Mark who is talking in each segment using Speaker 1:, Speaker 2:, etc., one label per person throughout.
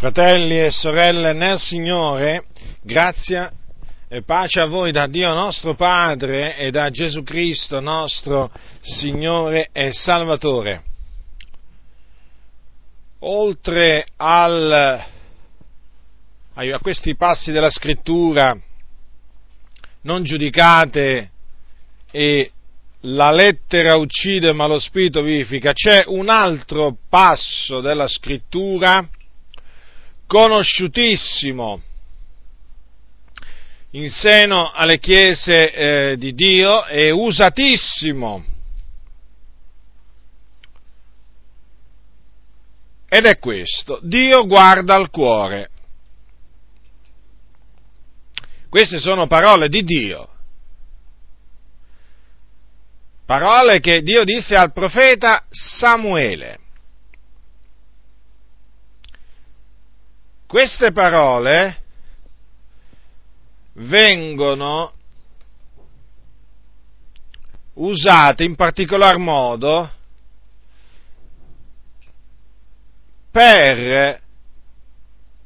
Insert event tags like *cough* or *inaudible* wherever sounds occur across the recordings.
Speaker 1: Fratelli e sorelle nel Signore, grazia e pace a voi da Dio nostro Padre e da Gesù Cristo nostro Signore e Salvatore. Oltre al, a questi passi della Scrittura, non giudicate e la lettera uccide ma lo spirito vivifica, c'è un altro passo della Scrittura conosciutissimo in seno alle chiese eh, di Dio e usatissimo. Ed è questo, Dio guarda al cuore. Queste sono parole di Dio. Parole che Dio disse al profeta Samuele. Queste parole vengono usate in particolar modo per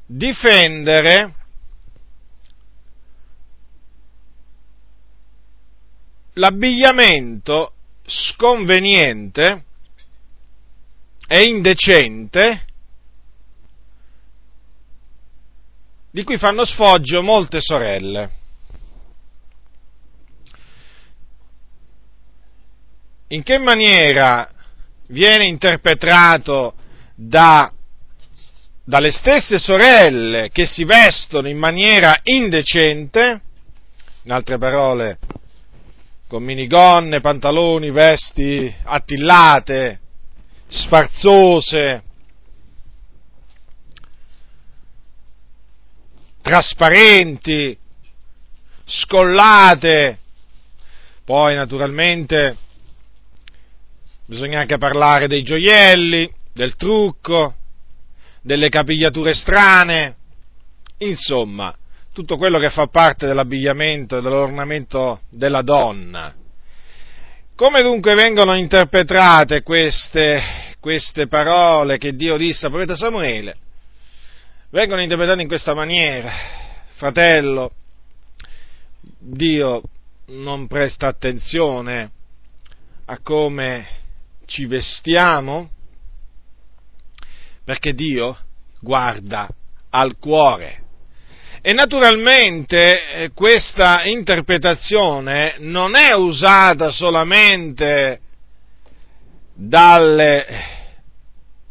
Speaker 1: difendere l'abbigliamento sconveniente e indecente di cui fanno sfoggio molte sorelle. In che maniera viene interpretato da, dalle stesse sorelle che si vestono in maniera indecente, in altre parole, con minigonne, pantaloni, vesti attillate, sfarzose, trasparenti, scollate. Poi naturalmente bisogna anche parlare dei gioielli, del trucco, delle capigliature strane, insomma, tutto quello che fa parte dell'abbigliamento e dell'ornamento della donna. Come dunque vengono interpretate queste, queste parole che Dio disse al profeta Samuele? Vengono interpretate in questa maniera. Fratello, Dio non presta attenzione a come ci vestiamo, perché Dio guarda al cuore. E naturalmente eh, questa interpretazione non è usata solamente dalle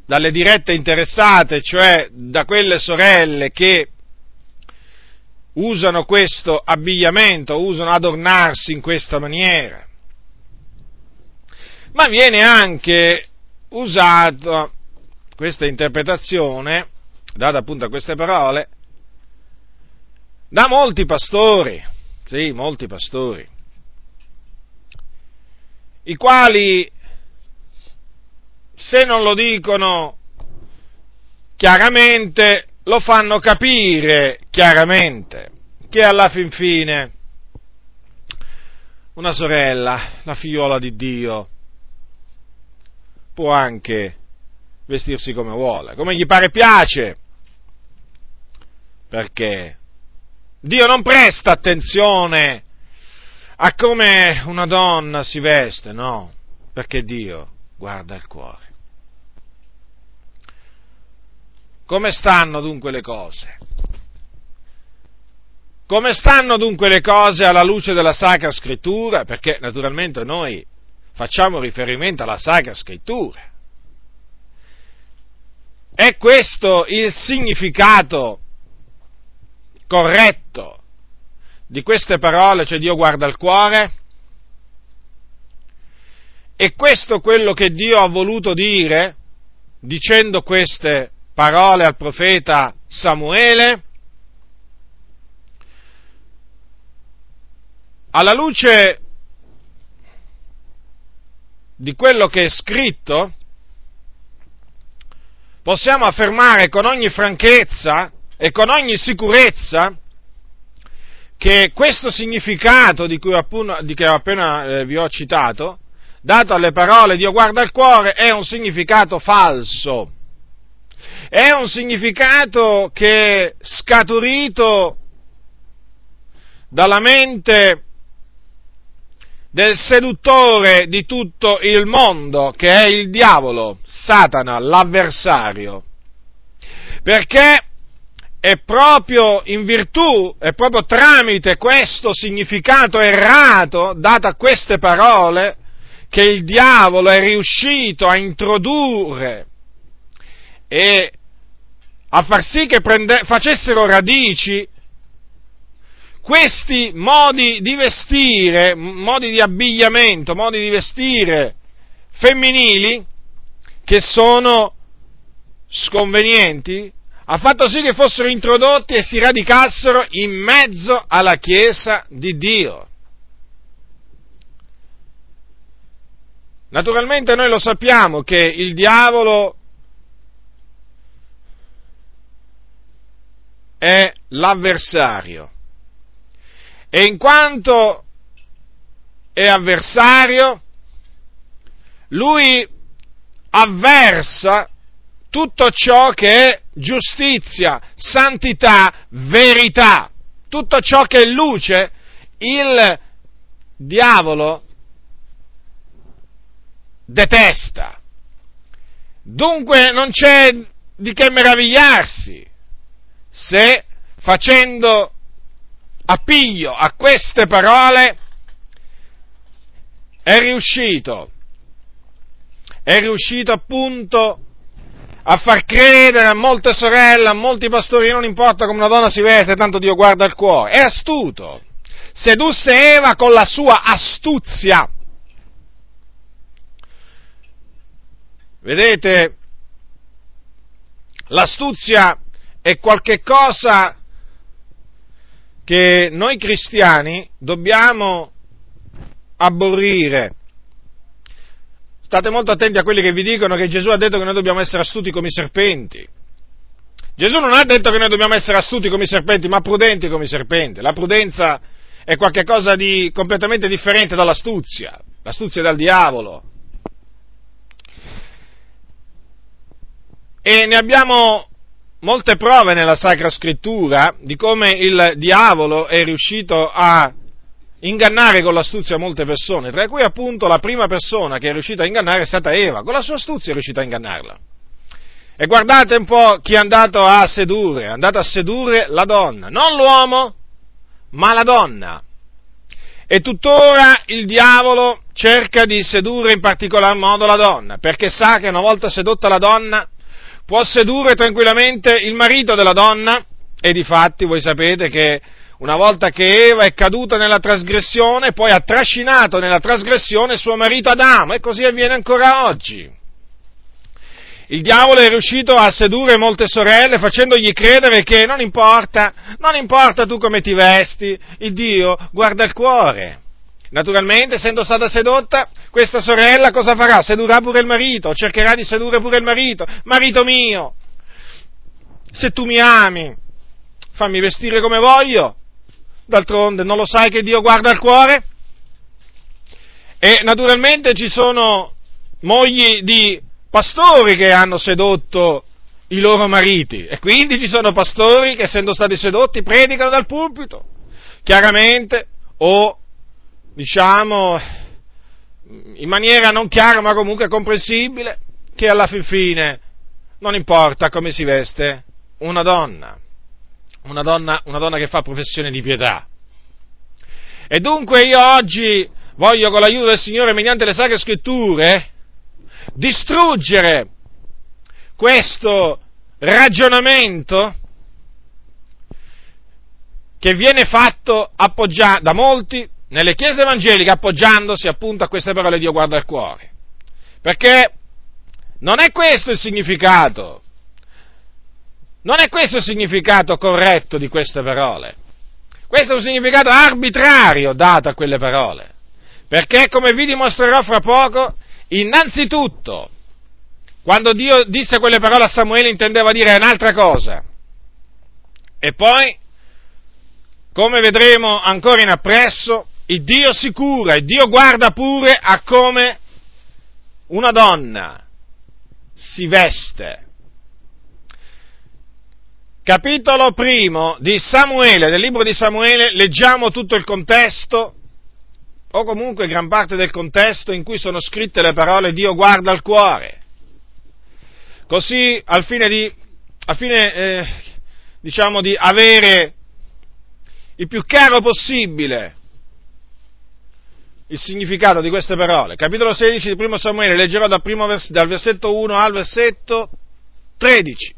Speaker 1: dalle dirette interessate, cioè da quelle sorelle che usano questo abbigliamento, usano adornarsi in questa maniera. Ma viene anche usata questa interpretazione, data appunto a queste parole, da molti pastori, sì, molti pastori, i quali se non lo dicono chiaramente, lo fanno capire chiaramente, che alla fin fine una sorella, la figliola di Dio, può anche vestirsi come vuole, come gli pare piace, perché Dio non presta attenzione a come una donna si veste, no, perché Dio guarda il cuore. Come stanno dunque le cose? Come stanno dunque le cose alla luce della Sacra Scrittura? Perché naturalmente noi facciamo riferimento alla Sacra Scrittura. È questo il significato corretto di queste parole, cioè Dio guarda il cuore? È questo quello che Dio ha voluto dire dicendo queste parole al profeta Samuele? Alla luce di quello che è scritto, possiamo affermare con ogni franchezza e con ogni sicurezza che questo significato di cui, appunto, di che appena eh, vi ho citato, dato alle parole Dio guarda il cuore, è un significato falso è un significato che è scaturito dalla mente del seduttore di tutto il mondo, che è il diavolo, Satana, l'avversario. Perché è proprio in virtù, è proprio tramite questo significato errato dato a queste parole che il diavolo è riuscito a introdurre e a far sì che prende, facessero radici questi modi di vestire, modi di abbigliamento, modi di vestire femminili che sono sconvenienti, ha fatto sì che fossero introdotti e si radicassero in mezzo alla Chiesa di Dio. Naturalmente noi lo sappiamo che il diavolo è l'avversario. E in quanto è avversario, lui avversa tutto ciò che è giustizia, santità, verità, tutto ciò che è luce, il diavolo detesta. Dunque non c'è di che meravigliarsi se facendo appiglio a queste parole è riuscito, è riuscito appunto a far credere a molte sorelle, a molti pastori, non importa come una donna si veste, tanto Dio guarda il cuore, è astuto, sedusse Eva con la sua astuzia. Vedete, l'astuzia è qualche cosa che noi cristiani dobbiamo abborrire. State molto attenti a quelli che vi dicono che Gesù ha detto che noi dobbiamo essere astuti come i serpenti. Gesù non ha detto che noi dobbiamo essere astuti come i serpenti, ma prudenti come i serpenti. La prudenza è qualcosa di completamente differente dall'astuzia. L'astuzia è dal diavolo. E ne abbiamo molte prove nella Sacra Scrittura di come il diavolo è riuscito a ingannare con l'astuzia molte persone, tra cui appunto la prima persona che è riuscita a ingannare è stata Eva, con la sua astuzia è riuscita a ingannarla. E guardate un po' chi è andato a sedurre, è andato a sedurre la donna, non l'uomo, ma la donna. E tuttora il diavolo cerca di sedurre in particolar modo la donna, perché sa che una volta sedotta la donna può sedurre tranquillamente il marito della donna e di fatti voi sapete che una volta che Eva è caduta nella trasgressione, poi ha trascinato nella trasgressione suo marito Adamo e così avviene ancora oggi. Il diavolo è riuscito a sedurre molte sorelle facendogli credere che non importa, non importa tu come ti vesti, il Dio guarda il cuore. Naturalmente, essendo stata sedotta, questa sorella cosa farà? Sedurrà pure il marito, cercherà di sedurre pure il marito. Marito mio, se tu mi ami, fammi vestire come voglio. D'altronde, non lo sai che Dio guarda il cuore? E naturalmente ci sono mogli di pastori che hanno sedotto i loro mariti e quindi ci sono pastori che essendo stati sedotti predicano dal pulpito, chiaramente, o diciamo, in maniera non chiara ma comunque comprensibile, che alla fin fine non importa come si veste una donna, una donna, una donna che fa professione di pietà. E dunque io oggi voglio con l'aiuto del Signore, mediante le sacre scritture, distruggere questo ragionamento che viene fatto appoggia- da molti nelle chiese evangeliche appoggiandosi appunto a queste parole Dio guarda il cuore. Perché non è questo il significato. Non è questo il significato corretto di queste parole. Questo è un significato arbitrario dato a quelle parole. Perché, come vi dimostrerò fra poco, innanzitutto, quando Dio disse quelle parole a Samuele intendeva dire un'altra cosa. E poi, come vedremo ancora in appresso, il Dio si cura, il Dio guarda pure a come una donna si veste. capitolo primo di Samuele, del libro di Samuele, leggiamo tutto il contesto, o comunque gran parte del contesto in cui sono scritte le parole Dio guarda al cuore. Così, al fine di, al fine, eh, diciamo, di avere il più chiaro possibile il significato di queste parole. Capitolo 16 di Primo Samuele, leggerò dal, vers- dal versetto 1 al versetto 13.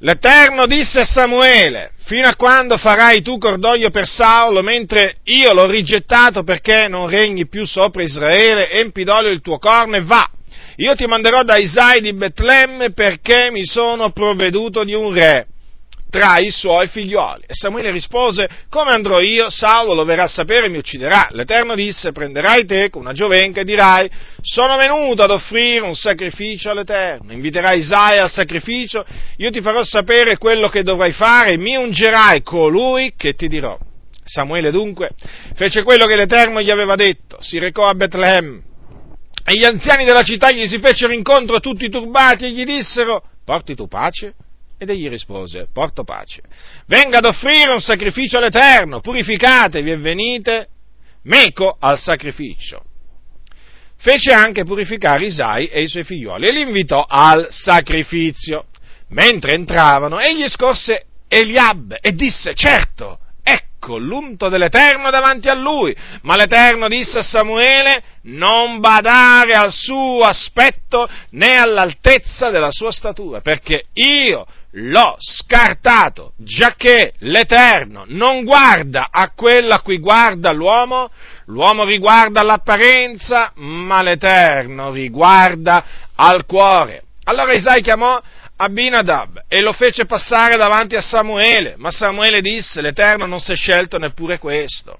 Speaker 1: L'Eterno disse a Samuele, fino a quando farai tu cordoglio per Saulo, mentre io l'ho rigettato perché non regni più sopra Israele, empi d'olio il tuo corno e va. Io ti manderò da Isai di Betlemme perché mi sono provveduto di un re tra i suoi figlioli. E Samuele rispose, come andrò io, Saulo lo verrà a sapere e mi ucciderà. L'Eterno disse, prenderai te con una giovenca e dirai, sono venuto ad offrire un sacrificio all'Eterno. Inviterai Isaia al sacrificio, io ti farò sapere quello che dovrai fare e mi ungerai colui che ti dirò. Samuele dunque fece quello che l'Eterno gli aveva detto, si recò a Betlemme e gli anziani della città gli si fecero incontro tutti turbati e gli dissero, porti tu pace? Ed egli rispose, porto pace. Venga ad offrire un sacrificio all'Eterno, purificatevi e venite meco al sacrificio. Fece anche purificare Isai e i suoi figlioli e li invitò al sacrificio. Mentre entravano, egli scorse Eliab e disse, certo, ecco l'unto dell'Eterno davanti a lui. Ma l'Eterno disse a Samuele, non badare al suo aspetto né all'altezza della sua statura, perché io l'ho scartato, giacché l'Eterno non guarda a quello a cui guarda l'uomo, l'uomo riguarda l'apparenza, ma l'Eterno riguarda al cuore. Allora Isai chiamò Abinadab e lo fece passare davanti a Samuele, ma Samuele disse, l'Eterno non si è scelto neppure questo.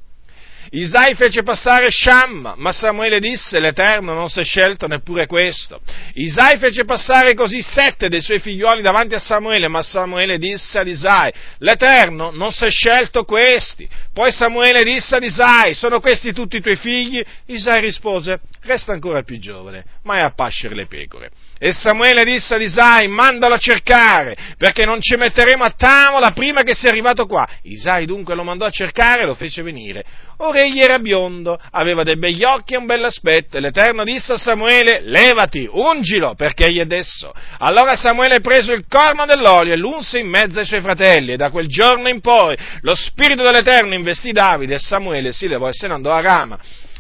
Speaker 1: Isai fece passare Shamma, ma Samuele disse, l'Eterno non si è scelto neppure questo. Isai fece passare così sette dei suoi figlioli davanti a Samuele, ma Samuele disse ad Isai, l'Eterno non si è scelto questi. Poi Samuele disse ad Isai, sono questi tutti i tuoi figli? Isai rispose, resta ancora più giovane, ma è a pascere le pecore. E Samuele disse ad Isai, mandalo a cercare, perché non ci metteremo a tavola prima che sia arrivato qua. Isai dunque lo mandò a cercare e lo fece venire. Ora egli era biondo, aveva dei begli occhi e un bell'aspetto, e l'Eterno disse a Samuele, levati, ungilo, perché egli è desso. Allora Samuele prese il corno dell'olio e l'unse in mezzo ai suoi fratelli, e da quel giorno in poi lo spirito dell'Eterno investì Davide, e Samuele si levò e se ne andò a Rama.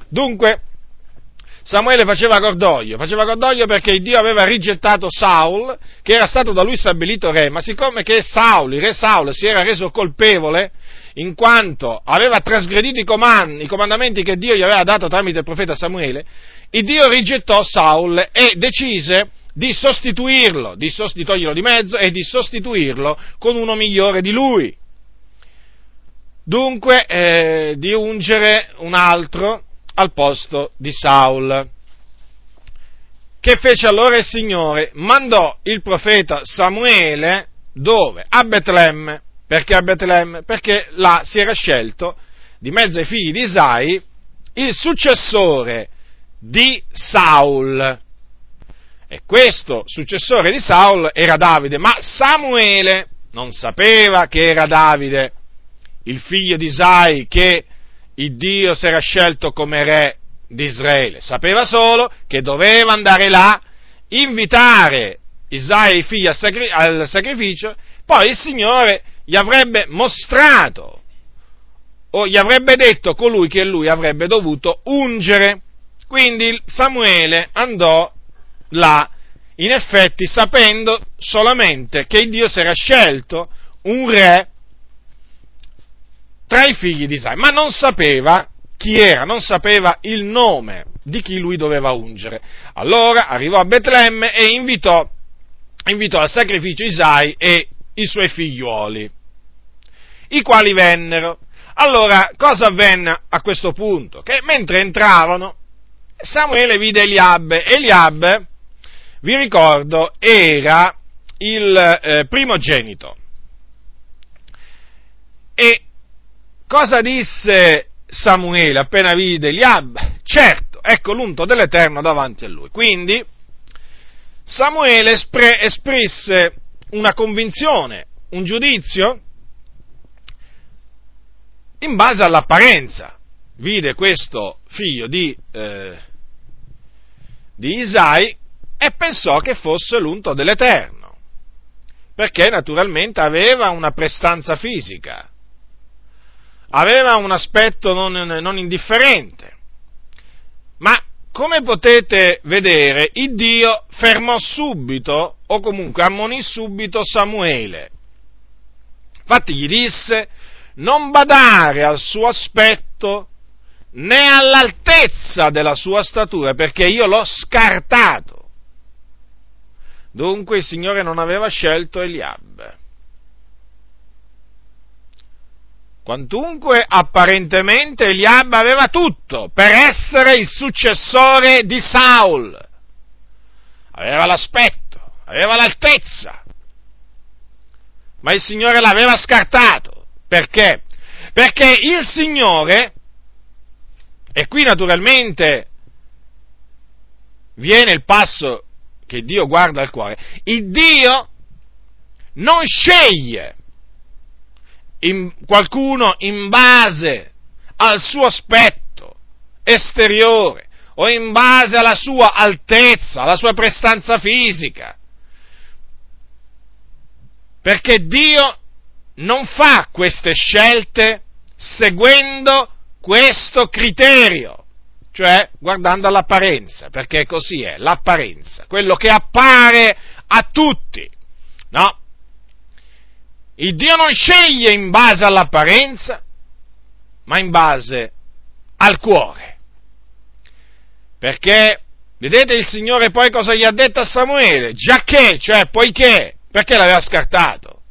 Speaker 1: Dunque, Samuele faceva cordoglio, faceva cordoglio perché Dio aveva rigettato Saul, che era stato da lui stabilito re, ma siccome che Saul, il re Saul, si era reso colpevole, in quanto aveva trasgredito i, comand- i comandamenti che Dio gli aveva dato tramite il profeta Samuele, il Dio rigettò Saul e decise di sostituirlo, di, sost- di toglierlo di mezzo e di sostituirlo con uno migliore di lui. Dunque, eh, di ungere un altro al posto di Saul. Che fece allora il Signore? Mandò il profeta Samuele dove? A Betlemme. Perché a Betlemme? Perché là si era scelto, di mezzo ai figli di Isai, il successore di Saul. E questo successore di Saul era Davide, ma Samuele non sapeva che era Davide, il figlio di Isai che il Dio si era scelto come re di Israele, sapeva solo che doveva andare là, invitare Isaia e i figli al, sacri- al sacrificio, poi il Signore gli avrebbe mostrato o gli avrebbe detto colui che lui avrebbe dovuto ungere. Quindi Samuele andò là, in effetti sapendo solamente che Dio si era scelto un re tra i figli di Isai, ma non sapeva chi era, non sapeva il nome di chi lui doveva ungere. Allora arrivò a Betlemme e invitò, invitò al sacrificio Isai e i suoi figliuoli, i quali vennero. Allora, cosa avvenne a questo punto? Che mentre entravano, Samuele vide Eliabbe. Eliabbe, vi ricordo, era il eh, primogenito. E Cosa disse Samuele appena vide Eliab? Certo, ecco l'unto dell'Eterno davanti a lui. Quindi Samuele espre, espresse una convinzione, un giudizio in base all'apparenza. Vide questo figlio di, eh, di Isai e pensò che fosse l'unto dell'Eterno, perché naturalmente aveva una prestanza fisica, aveva un aspetto non, non indifferente, ma come potete vedere, il Dio fermò subito, o comunque ammonì subito Samuele. Infatti gli disse, non badare al suo aspetto né all'altezza della sua statura, perché io l'ho scartato. Dunque il Signore non aveva scelto Eliab. Quantunque apparentemente Eliab aveva tutto per essere il successore di Saul. Aveva l'aspetto, aveva l'altezza, ma il Signore l'aveva scartato. Perché? Perché il Signore, e qui naturalmente viene il passo che Dio guarda al cuore, il Dio non sceglie in, qualcuno in base al suo aspetto esteriore o in base alla sua altezza, alla sua prestanza fisica. Perché Dio non fa queste scelte seguendo questo criterio cioè guardando all'apparenza, perché così è, l'apparenza, quello che appare a tutti. No, il Dio non sceglie in base all'apparenza, ma in base al cuore. Perché, vedete il Signore poi cosa gli ha detto a Samuele? Giacché, cioè poiché, perché l'aveva scartato?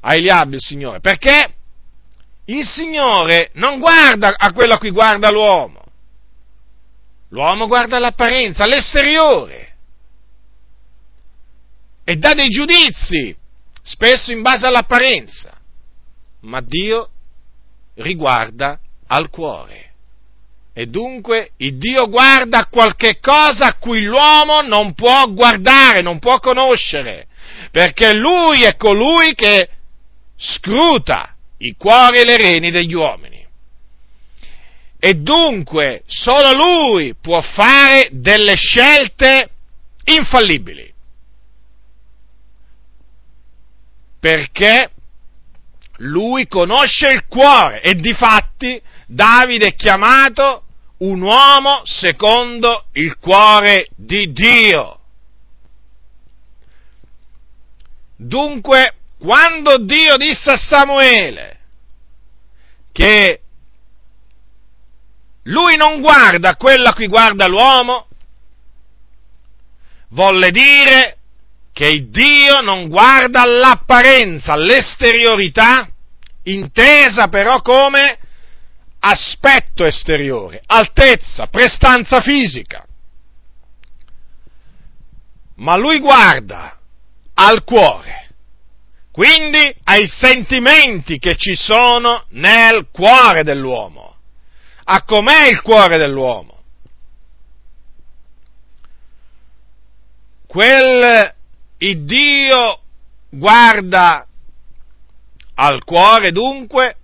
Speaker 1: A Eliab il Signore? Perché il Signore non guarda a quello a cui guarda l'uomo. L'uomo guarda l'apparenza, l'esteriore e dà dei giudizi, spesso in base all'apparenza, ma Dio riguarda al cuore. E dunque il Dio guarda a qualche cosa a cui l'uomo non può guardare, non può conoscere, perché Lui è colui che scruta i cuori e le reni degli uomini e dunque solo lui può fare delle scelte infallibili. Perché lui conosce il cuore e di fatti Davide è chiamato un uomo secondo il cuore di Dio. Dunque, quando Dio disse a Samuele che lui non guarda quello a cui guarda l'uomo, volle dire che Dio non guarda l'apparenza, l'esteriorità, intesa però come aspetto esteriore, altezza, prestanza fisica. Ma lui guarda al cuore, quindi ai sentimenti che ci sono nel cuore dell'uomo a com'è il cuore dell'uomo. Quel il Dio guarda al cuore dunque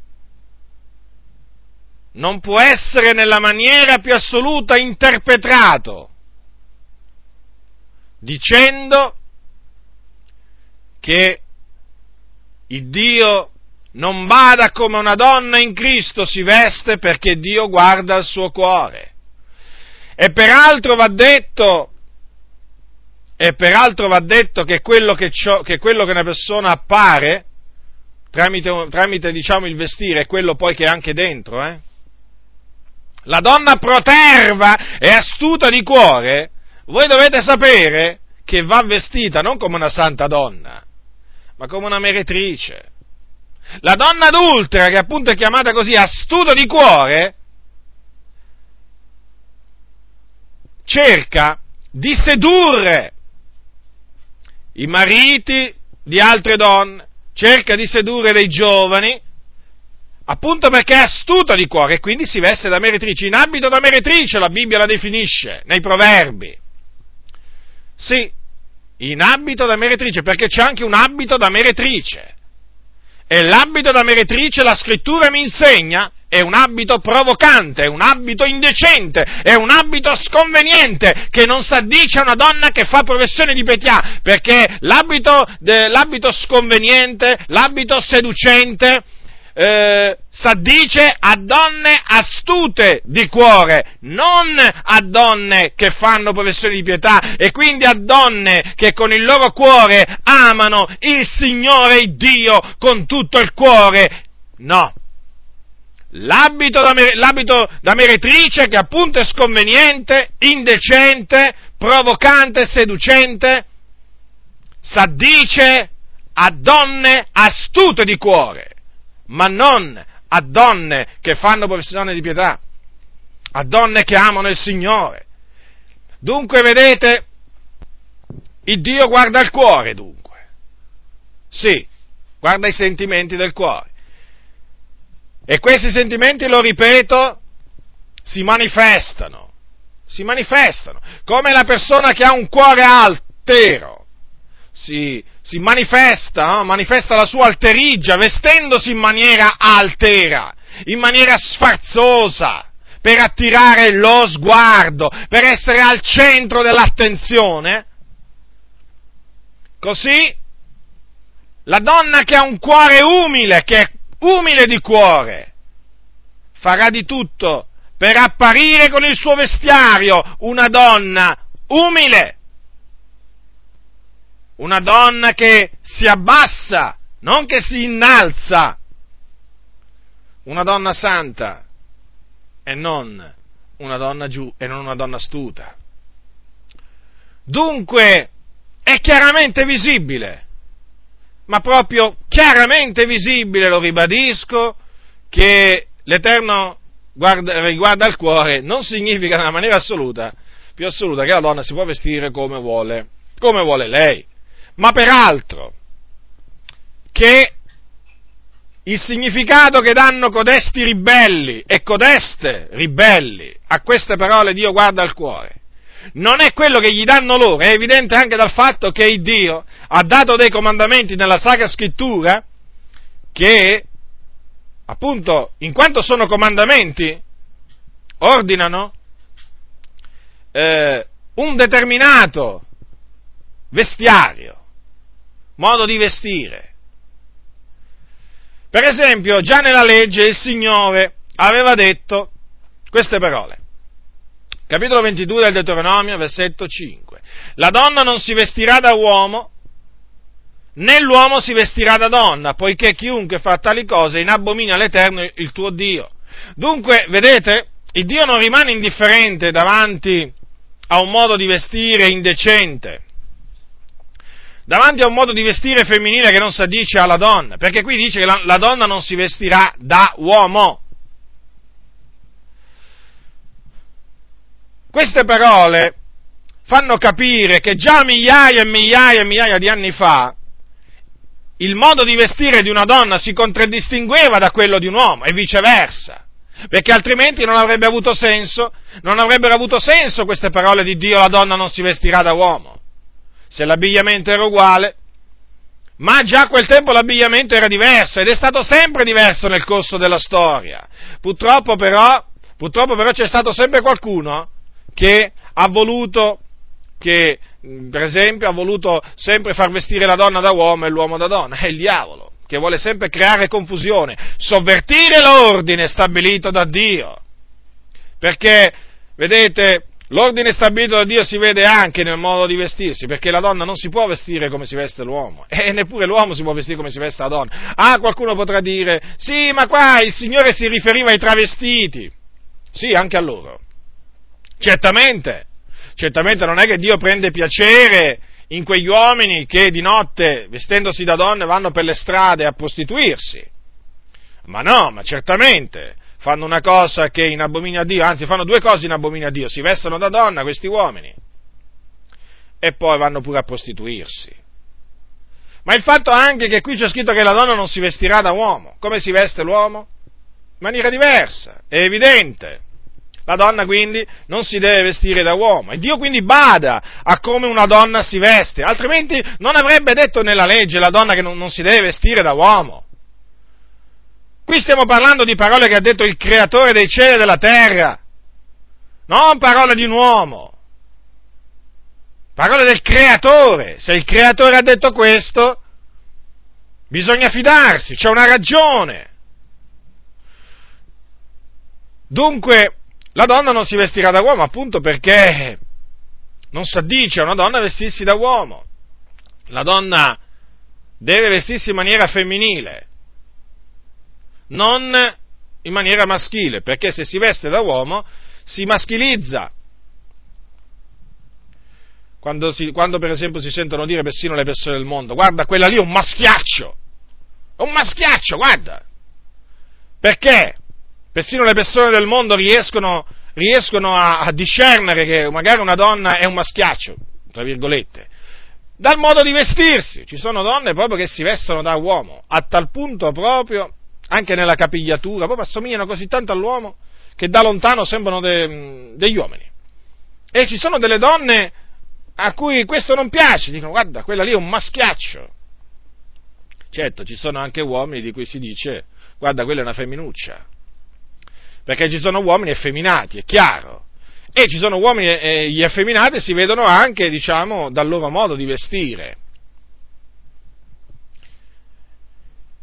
Speaker 1: non può essere nella maniera più assoluta interpretato, dicendo che il Dio non bada come una donna in Cristo si veste perché Dio guarda il suo cuore. E peraltro va detto, e peraltro va detto che quello che, che, quello che una persona appare, tramite, tramite, diciamo il vestire, è quello poi che è anche dentro, eh? La donna proterva e astuta di cuore, voi dovete sapere che va vestita non come una santa donna, ma come una meretrice la donna adultera, che appunto è chiamata così, astuto di cuore, cerca di sedurre i mariti di altre donne, cerca di sedurre dei giovani, appunto perché è astuta di cuore e quindi si veste da meretrice, in abito da meretrice la Bibbia la definisce nei proverbi. Sì, in abito da meretrice, perché c'è anche un abito da meretrice. E l'abito da meretrice, la scrittura mi insegna, è un abito provocante, è un abito indecente, è un abito sconveniente che non s'addice a una donna che fa professione di pietà, perché l'abito, de, l'abito sconveniente, l'abito seducente, eh, s'addice a donne astute di cuore, non a donne che fanno professione di pietà e quindi a donne che con il loro cuore amano il Signore Dio con tutto il cuore. No, l'abito da, l'abito da meretrice che appunto è sconveniente, indecente, provocante, seducente, s'addice a donne astute di cuore, ma non a donne che fanno professione di pietà, a donne che amano il Signore. Dunque, vedete, il Dio guarda il cuore, dunque. Sì, guarda i sentimenti del cuore. E questi sentimenti, lo ripeto, si manifestano, si manifestano, come la persona che ha un cuore altero, si, si manifesta, no? manifesta la sua alterigia vestendosi in maniera altera, in maniera sfarzosa, per attirare lo sguardo, per essere al centro dell'attenzione. Così la donna che ha un cuore umile, che è umile di cuore, farà di tutto per apparire con il suo vestiario una donna umile, una donna che si abbassa, non che si innalza, una donna santa e non una donna giù e non una donna astuta. Dunque è chiaramente visibile ma proprio chiaramente visibile, lo ribadisco, che l'Eterno guarda, riguarda il cuore non significa nella maniera assoluta, più assoluta, che la donna si può vestire come vuole, come vuole lei, ma peraltro che il significato che danno codesti ribelli e codeste ribelli a queste parole Dio guarda il cuore non è quello che gli danno loro, è evidente anche dal fatto che Dio ha dato dei comandamenti nella Sacra Scrittura che, appunto, in quanto sono comandamenti, ordinano eh, un determinato vestiario, modo di vestire. Per esempio, già nella legge il Signore aveva detto queste parole capitolo 22 del Deuteronomio, versetto 5. La donna non si vestirà da uomo, né l'uomo si vestirà da donna, poiché chiunque fa tali cose inabomina l'Eterno il tuo Dio. Dunque, vedete, il Dio non rimane indifferente davanti a un modo di vestire indecente, davanti a un modo di vestire femminile che non si addice alla donna, perché qui dice che la, la donna non si vestirà da uomo. Queste parole fanno capire che già migliaia e migliaia e migliaia di anni fa il modo di vestire di una donna si contraddistingueva da quello di un uomo e viceversa, perché altrimenti non avrebbe avuto senso, non avrebbero avuto senso queste parole di Dio, la donna non si vestirà da uomo, se l'abbigliamento era uguale, ma già a quel tempo l'abbigliamento era diverso ed è stato sempre diverso nel corso della storia. Purtroppo però, purtroppo però c'è stato sempre qualcuno che ha voluto, che per esempio ha voluto sempre far vestire la donna da uomo e l'uomo da donna, è il diavolo, che vuole sempre creare confusione, sovvertire l'ordine stabilito da Dio. Perché, vedete, l'ordine stabilito da Dio si vede anche nel modo di vestirsi, perché la donna non si può vestire come si veste l'uomo, *laughs* e neppure l'uomo si può vestire come si veste la donna. Ah, qualcuno potrà dire, sì, ma qua il Signore si riferiva ai travestiti. Sì, anche a loro. Certamente, certamente non è che Dio prende piacere in quegli uomini che di notte, vestendosi da donne, vanno per le strade a prostituirsi. Ma no, ma certamente fanno una cosa che in abominio a Dio, anzi fanno due cose in abominio a Dio, si vestono da donna questi uomini e poi vanno pure a prostituirsi. Ma il fatto anche che qui c'è scritto che la donna non si vestirà da uomo, come si veste l'uomo? In maniera diversa, è evidente La donna quindi non si deve vestire da uomo e Dio quindi bada a come una donna si veste, altrimenti non avrebbe detto nella legge la donna che non, non si deve vestire da uomo. Qui stiamo parlando di parole che ha detto il creatore dei cieli e della terra, non parole di un uomo, parole del creatore. Se il creatore ha detto questo, bisogna fidarsi, c'è una ragione. Dunque, la donna non si vestirà da uomo appunto perché non si addice a una donna vestirsi da uomo. La donna deve vestirsi in maniera femminile, non in maniera maschile, perché se si veste da uomo si maschilizza. Quando, si, quando, per esempio si sentono dire persino le persone del mondo, guarda, quella lì è un maschiaccio, è un maschiaccio, guarda. Perché? Persino le persone del mondo riescono, riescono a, a discernere che magari una donna è un maschiaccio, tra virgolette, dal modo di vestirsi. Ci sono donne proprio che si vestono da uomo, a tal punto proprio, anche nella capigliatura, proprio assomigliano così tanto all'uomo che da lontano sembrano de, degli uomini. E ci sono delle donne a cui questo non piace, dicono guarda, quella lì è un maschiaccio. Certo, ci sono anche uomini di cui si dice guarda, quella è una femminuccia perché ci sono uomini effeminati, è chiaro. E ci sono uomini e gli effeminati si vedono anche, diciamo, dal loro modo di vestire.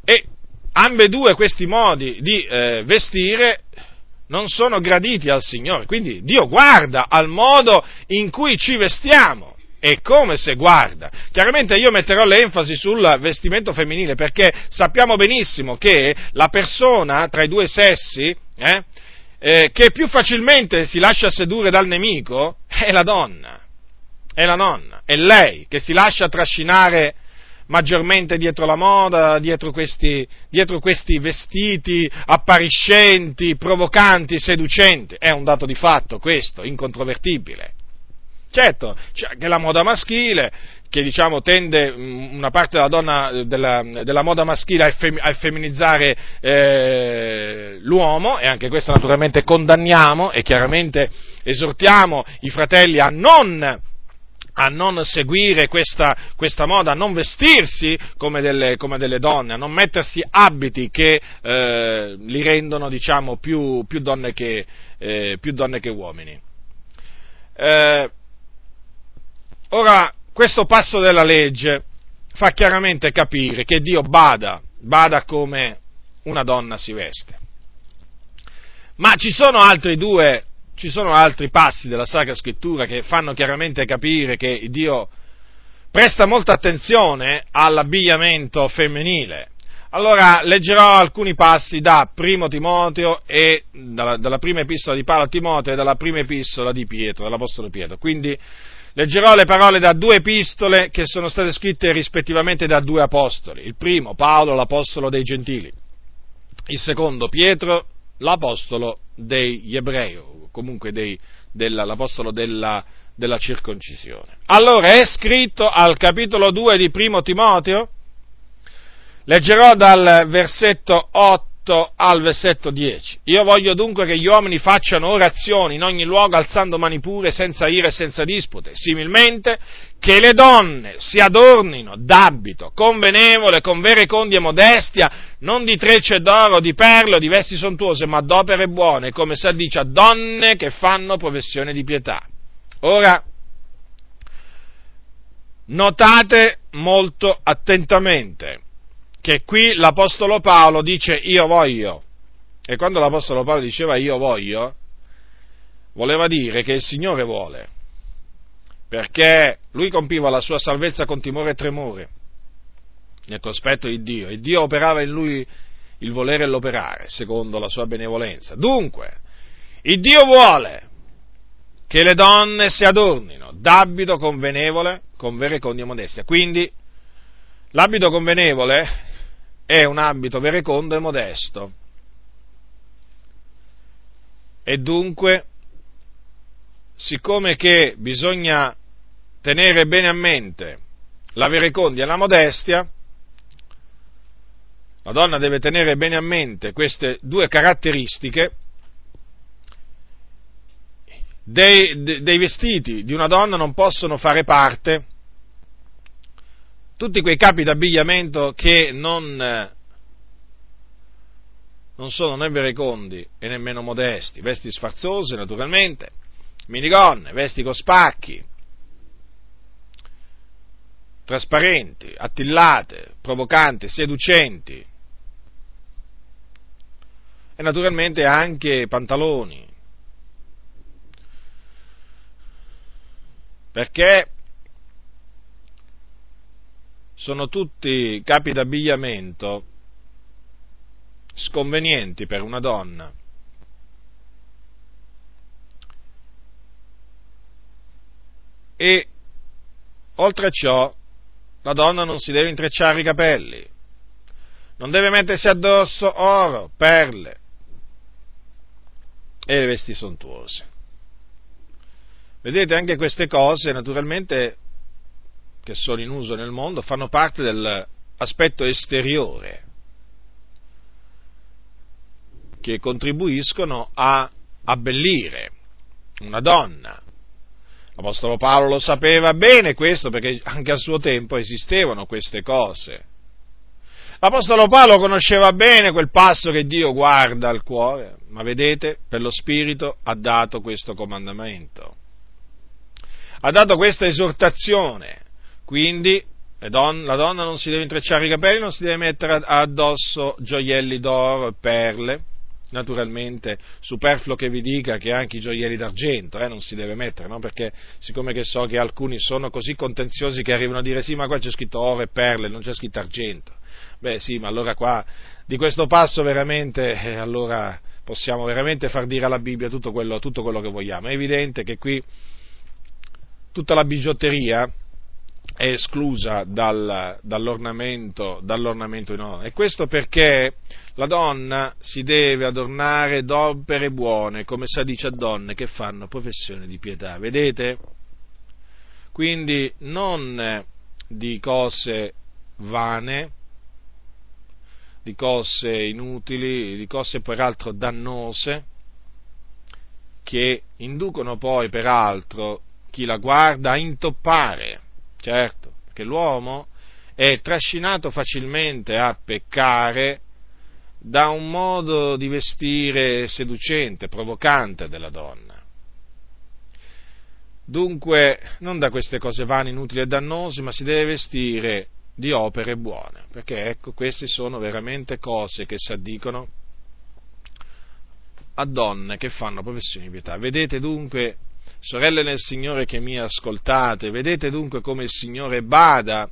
Speaker 1: E ambedue questi modi di eh, vestire non sono graditi al Signore, quindi Dio guarda al modo in cui ci vestiamo e come se guarda. Chiaramente io metterò l'enfasi sul vestimento femminile perché sappiamo benissimo che la persona tra i due sessi eh, eh, che più facilmente si lascia sedurre dal nemico è la donna, è la donna, è lei che si lascia trascinare maggiormente dietro la moda, dietro questi, dietro questi, vestiti appariscenti, provocanti, seducenti. È un dato di fatto questo, incontrovertibile. Certo, c'è anche la moda maschile, che diciamo tende mm, una parte della, donna, della, della moda maschile a, effem, a feminizzare eh, l'uomo, e anche questo naturalmente condanniamo e chiaramente esortiamo i fratelli a non a non seguire questa, questa, moda, a non vestirsi come delle, come delle, donne, a non mettersi abiti che eh, li rendono diciamo, più, più, donne che, eh, più, donne che, uomini. Eh, ora, questo passo della legge fa chiaramente capire che Dio bada, bada come una donna si veste. Ma ci sono altri due ci sono altri passi della Sacra Scrittura che fanno chiaramente capire che Dio presta molta attenzione all'abbigliamento femminile. Allora leggerò alcuni passi da Primo Timoteo e dalla, dalla prima epistola di Paolo a Timoteo e dalla prima epistola di Pietro, dell'Apostolo Pietro. Quindi leggerò le parole da due epistole che sono state scritte rispettivamente da due apostoli. Il primo, Paolo, l'apostolo dei Gentili. Il secondo, Pietro, l'apostolo degli ebrei, o comunque dei, della, l'apostolo della, della circoncisione. Allora è scritto al capitolo 2 di Primo Timoteo, leggerò dal versetto 8 al versetto 10. Io voglio dunque che gli uomini facciano orazioni in ogni luogo alzando mani pure, senza ira e senza dispute. Similmente, che le donne si adornino d'abito convenevole, con vere condi e modestia, non di trecce d'oro, di perle o di vesti sontuose, ma d'opere buone, come si addice a donne che fanno professione di pietà. Ora, notate molto attentamente che qui l'Apostolo Paolo dice io voglio. E quando l'Apostolo Paolo diceva io voglio, voleva dire che il Signore vuole, perché lui compiva la sua salvezza con timore e tremore nel cospetto di Dio e Dio operava in lui il volere e l'operare secondo la sua benevolenza. Dunque, il Dio vuole che le donne si adornino d'abito convenevole con condio e modestia. Quindi l'abito convenevole è un abito verecondo e modesto. E dunque, siccome che bisogna tenere bene a mente la verecondia e la modestia, la donna deve tenere bene a mente queste due caratteristiche, dei, dei vestiti di una donna non possono fare parte tutti quei capi d'abbigliamento che non, non sono né verecondi e nemmeno modesti, vesti sfarzose naturalmente, minigonne, vesti con spacchi, trasparenti, attillate, provocanti, seducenti e naturalmente anche pantaloni. Perché sono tutti capi d'abbigliamento sconvenienti per una donna. E oltre a ciò, la donna non si deve intrecciare i capelli, non deve mettersi addosso oro, perle e le vesti sontuose. Vedete, anche queste cose naturalmente che sono in uso nel mondo fanno parte dell'aspetto esteriore che contribuiscono a abbellire una donna. L'Apostolo Paolo lo sapeva bene questo perché anche a suo tempo esistevano queste cose. L'Apostolo Paolo conosceva bene quel passo che Dio guarda al cuore, ma vedete, per lo Spirito ha dato questo comandamento. Ha dato questa esortazione quindi la donna non si deve intrecciare i capelli, non si deve mettere addosso gioielli d'oro e perle, naturalmente superfluo che vi dica che anche i gioielli d'argento eh, non si deve mettere, no? perché siccome che so che alcuni sono così contenziosi che arrivano a dire sì ma qua c'è scritto oro e perle, non c'è scritto argento. Beh sì, ma allora qua di questo passo veramente, eh, allora possiamo veramente far dire alla Bibbia tutto quello, tutto quello che vogliamo. È evidente che qui tutta la bigiotteria è esclusa dal, dall'ornamento, dall'ornamento in oro. E questo perché la donna si deve adornare d'opere buone, come si dice a donne che fanno professione di pietà. Vedete? Quindi non di cose vane, di cose inutili, di cose peraltro dannose, che inducono poi peraltro chi la guarda a intoppare certo, che l'uomo è trascinato facilmente a peccare da un modo di vestire seducente, provocante della donna. Dunque, non da queste cose vane, inutili e dannose, ma si deve vestire di opere buone, perché ecco, queste sono veramente cose che si addicono a donne che fanno professione di pietà. Vedete dunque Sorelle nel Signore che mi ascoltate, vedete dunque come il Signore bada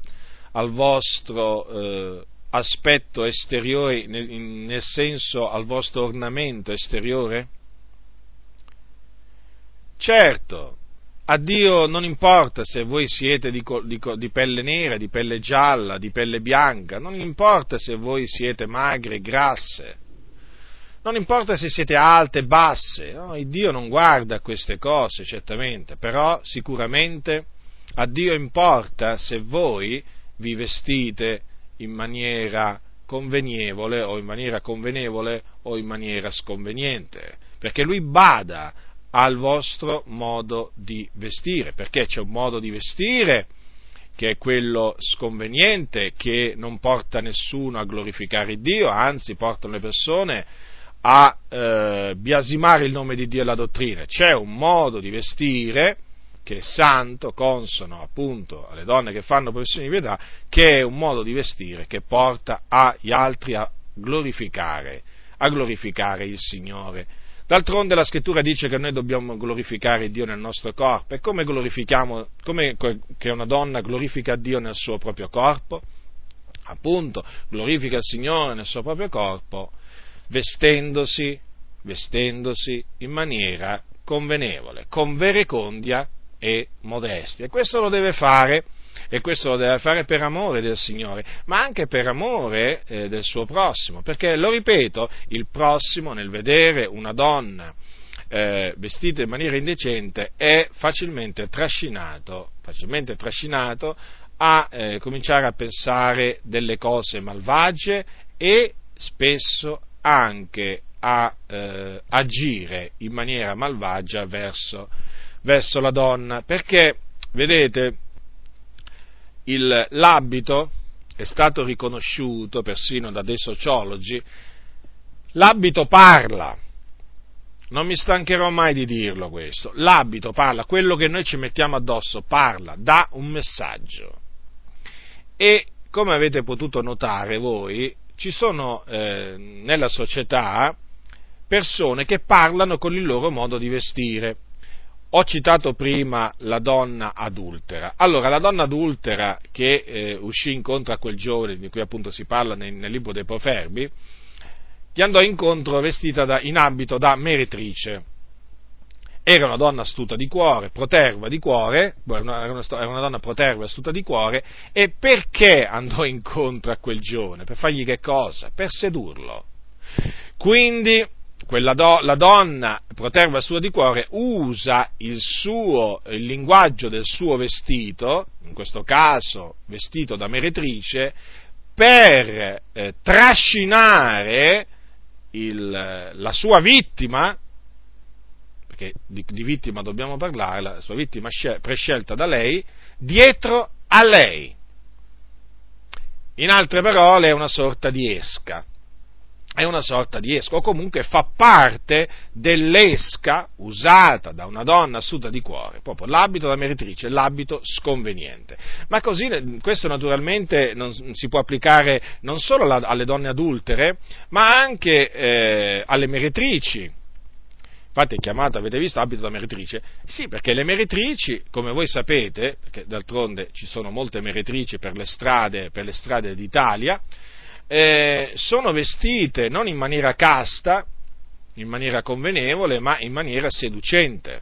Speaker 1: al vostro eh, aspetto esteriore, nel, nel senso al vostro ornamento esteriore? Certo, a Dio non importa se voi siete di, di, di, pelle nera, di pelle gialla, di pelle bianca, non importa se voi siete magre, grasse, non importa se siete alte, basse, no? il Dio non guarda queste cose, certamente, però sicuramente a Dio importa se voi vi vestite in maniera convenievole o in maniera convenevole o in maniera sconveniente, perché Lui bada al vostro modo di vestire, perché c'è un modo di vestire che è quello sconveniente, che non porta nessuno a glorificare Dio, anzi portano le persone a eh, biasimare il nome di Dio e la dottrina. C'è un modo di vestire che è santo, consono appunto alle donne che fanno professione di pietà, che è un modo di vestire che porta agli altri a glorificare, a glorificare il Signore. D'altronde la scrittura dice che noi dobbiamo glorificare Dio nel nostro corpo. E come glorifichiamo, come che una donna glorifica Dio nel suo proprio corpo? Appunto, glorifica il Signore nel suo proprio corpo vestendosi, vestendosi in maniera convenevole, con verecondia e modestia. E questo lo deve fare, e questo lo deve fare per amore del Signore, ma anche per amore eh, del suo prossimo, perché, lo ripeto, il prossimo nel vedere una donna eh, vestita in maniera indecente è facilmente trascinato, facilmente trascinato a eh, cominciare a pensare delle cose malvagie e spesso anche a eh, agire in maniera malvagia verso, verso la donna. Perché, vedete, il, l'abito è stato riconosciuto persino da dei sociologi, l'abito parla, non mi stancherò mai di dirlo questo, l'abito parla, quello che noi ci mettiamo addosso parla, dà un messaggio. E come avete potuto notare voi, ci sono eh, nella società persone che parlano con il loro modo di vestire. Ho citato prima la donna adultera. Allora, la donna adultera che eh, uscì incontro a quel giovane di cui appunto si parla nel, nel libro dei Proverbi, gli andò incontro vestita da, in abito da meretrice. Era una donna astuta di cuore, proterva di cuore, era una, era una donna proterva, astuta di cuore, e perché andò *laughs* incontro a quel giovane? Per fargli che cosa? Per sedurlo. Quindi do, la donna proterva astuta di cuore usa il, suo, il linguaggio del suo vestito, in questo caso vestito da meretrice, per eh, trascinare il, la sua vittima, perché di, di, vittima dobbiamo parlare, la sua vittima prescelta da lei, dietro a lei. In altre parole è una sorta di esca è una sorta di esca, o comunque fa parte dell'esca usata da una donna assuta di cuore, proprio l'abito da meretrice, l'abito sconveniente. Ma così questo naturalmente non si può applicare non solo alle donne adultere, ma anche eh, alle meretrici. Infatti è chiamato, avete visto, abito da meretrice? Sì, perché le meretrici, come voi sapete, perché d'altronde ci sono molte meretrici per le strade, per le strade d'Italia, eh, sono vestite non in maniera casta, in maniera convenevole, ma in maniera seducente.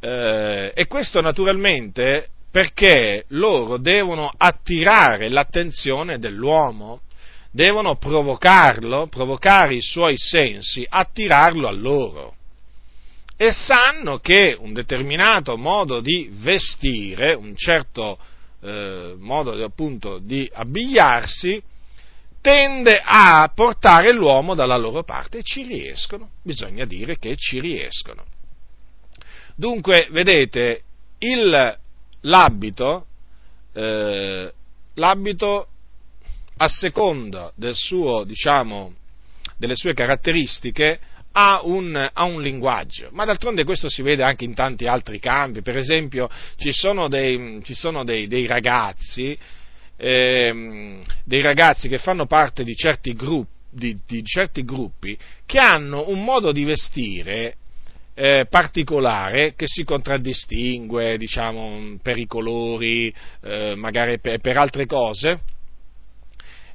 Speaker 1: Eh, e questo naturalmente perché loro devono attirare l'attenzione dell'uomo, devono provocarlo, provocare i suoi sensi, attirarlo a loro. E sanno che un determinato modo di vestire, un certo eh, modo appunto di abbigliarsi, tende a portare l'uomo dalla loro parte e ci riescono, bisogna dire che ci riescono. Dunque, vedete, il, l'abito, eh, l'abito a seconda del suo, diciamo, delle sue caratteristiche ha un, ha un, linguaggio, ma d'altronde questo si vede anche in tanti altri campi, per esempio ci sono dei, ci sono dei, dei ragazzi eh, dei ragazzi che fanno parte di certi, gruppi, di, di certi gruppi che hanno un modo di vestire eh, particolare che si contraddistingue, diciamo, per i colori, eh, magari per, per, altre cose.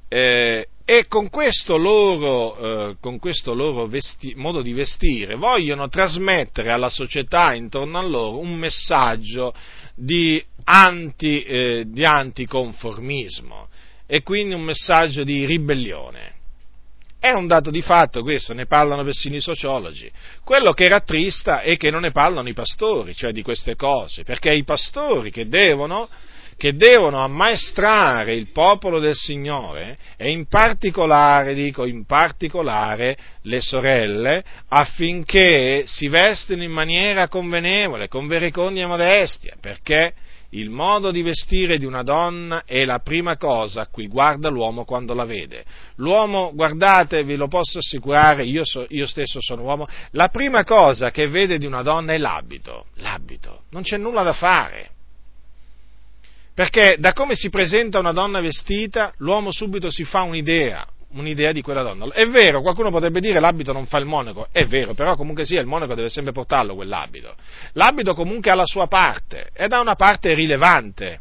Speaker 1: Eh, e con questo loro, eh, con questo loro vesti- modo di vestire vogliono trasmettere alla società intorno a loro un messaggio di, anti, eh, di anticonformismo e quindi un messaggio di ribellione. È un dato di fatto questo, ne parlano persino i sociologi. Quello che rattrista è che non ne parlano i pastori, cioè di queste cose, perché è i pastori che devono che devono ammaestrare il popolo del Signore e in particolare, dico in particolare, le sorelle affinché si vestino in maniera convenevole, con vericogna e modestia, perché il modo di vestire di una donna è la prima cosa a cui guarda l'uomo quando la vede. L'uomo, guardate, ve lo posso assicurare, io, so, io, stesso sono uomo, la prima cosa che vede di una donna è l'abito, l'abito, non c'è nulla da fare. Perché da come si presenta una donna vestita, l'uomo subito si fa un'idea, un'idea di quella donna. È vero, qualcuno potrebbe dire l'abito non fa il monaco, è vero, però comunque sia il monaco deve sempre portarlo quell'abito. L'abito comunque ha la sua parte, ed ha una parte rilevante,